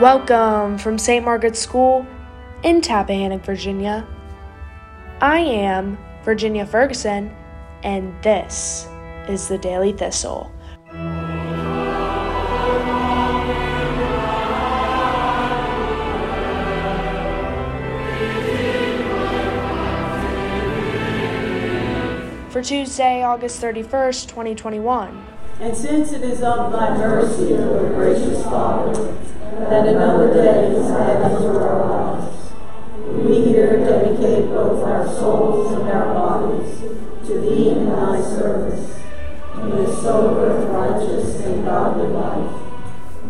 Welcome from St. Margaret's School in Tappahannock, Virginia. I am Virginia Ferguson, and this is the Daily Thistle. For Tuesday, August 31st, 2021. And since it is of thy mercy, O gracious Father, that another day is added to our lives, we here dedicate both our souls and our bodies to thee in thy service, in this sober, righteous, and godly life,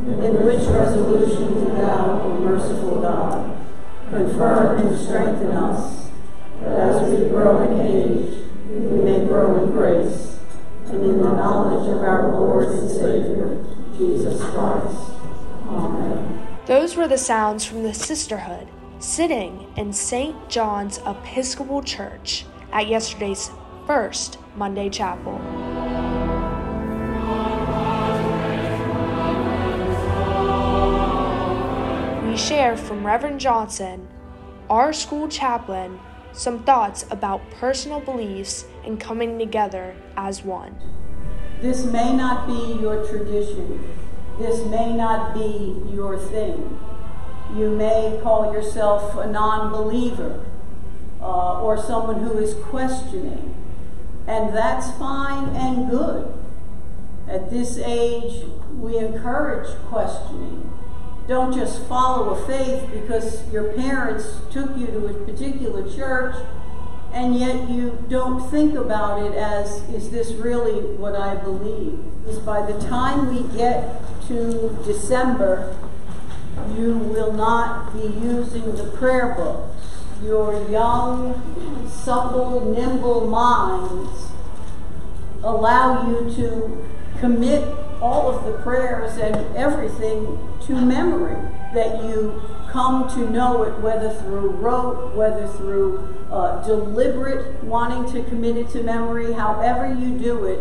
in which resolution thou, O merciful God, confirm and strengthen us, that as we grow in age, we may grow in grace in the knowledge of our Lord and Savior, Jesus Christ. Amen. Those were the sounds from the sisterhood sitting in St. John's Episcopal Church at yesterday's first Monday chapel. We share from Reverend Johnson, our school chaplain, some thoughts about personal beliefs and coming together as one. This may not be your tradition. This may not be your thing. You may call yourself a non believer uh, or someone who is questioning, and that's fine and good. At this age, we encourage questioning. Don't just follow a faith because your parents took you to a particular church and yet you don't think about it as, is this really what I believe? Is by the time we get to December, you will not be using the prayer books. Your young, supple, nimble minds allow you to commit all of the prayers and everything to memory, that you come to know it, whether through rote, whether through uh, deliberate wanting to commit it to memory, however you do it,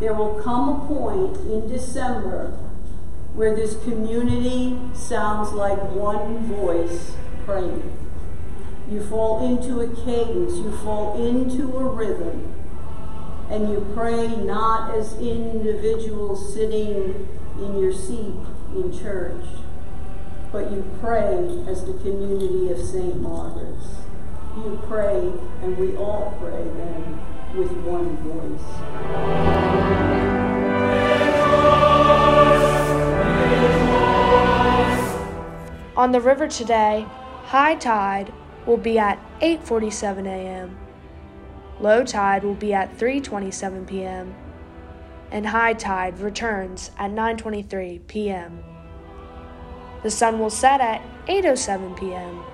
there will come a point in December where this community sounds like one voice praying. You fall into a cadence, you fall into a rhythm and you pray not as individuals sitting in your seat in church, but you pray as the community of St. Margaret's. You pray, and we all pray then with one voice. On the river today, high tide will be at 8:47 a.m. Low tide will be at 3:27 p.m. and high tide returns at 9:23 p.m. The sun will set at 8:07 p.m.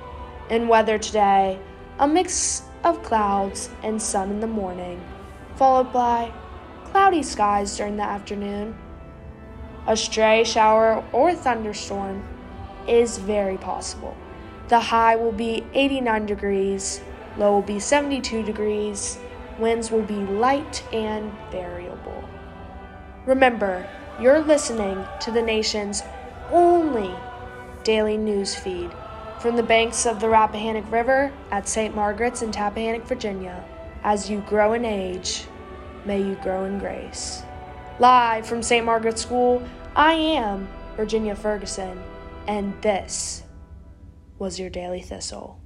In weather today, a mix of clouds and sun in the morning, followed by cloudy skies during the afternoon. A stray shower or thunderstorm is very possible. The high will be 89 degrees Low will be 72 degrees. Winds will be light and variable. Remember, you're listening to the nation's only daily news feed from the banks of the Rappahannock River at St. Margaret's in Tappahannock, Virginia. As you grow in age, may you grow in grace. Live from St. Margaret's School, I am Virginia Ferguson, and this was your Daily Thistle.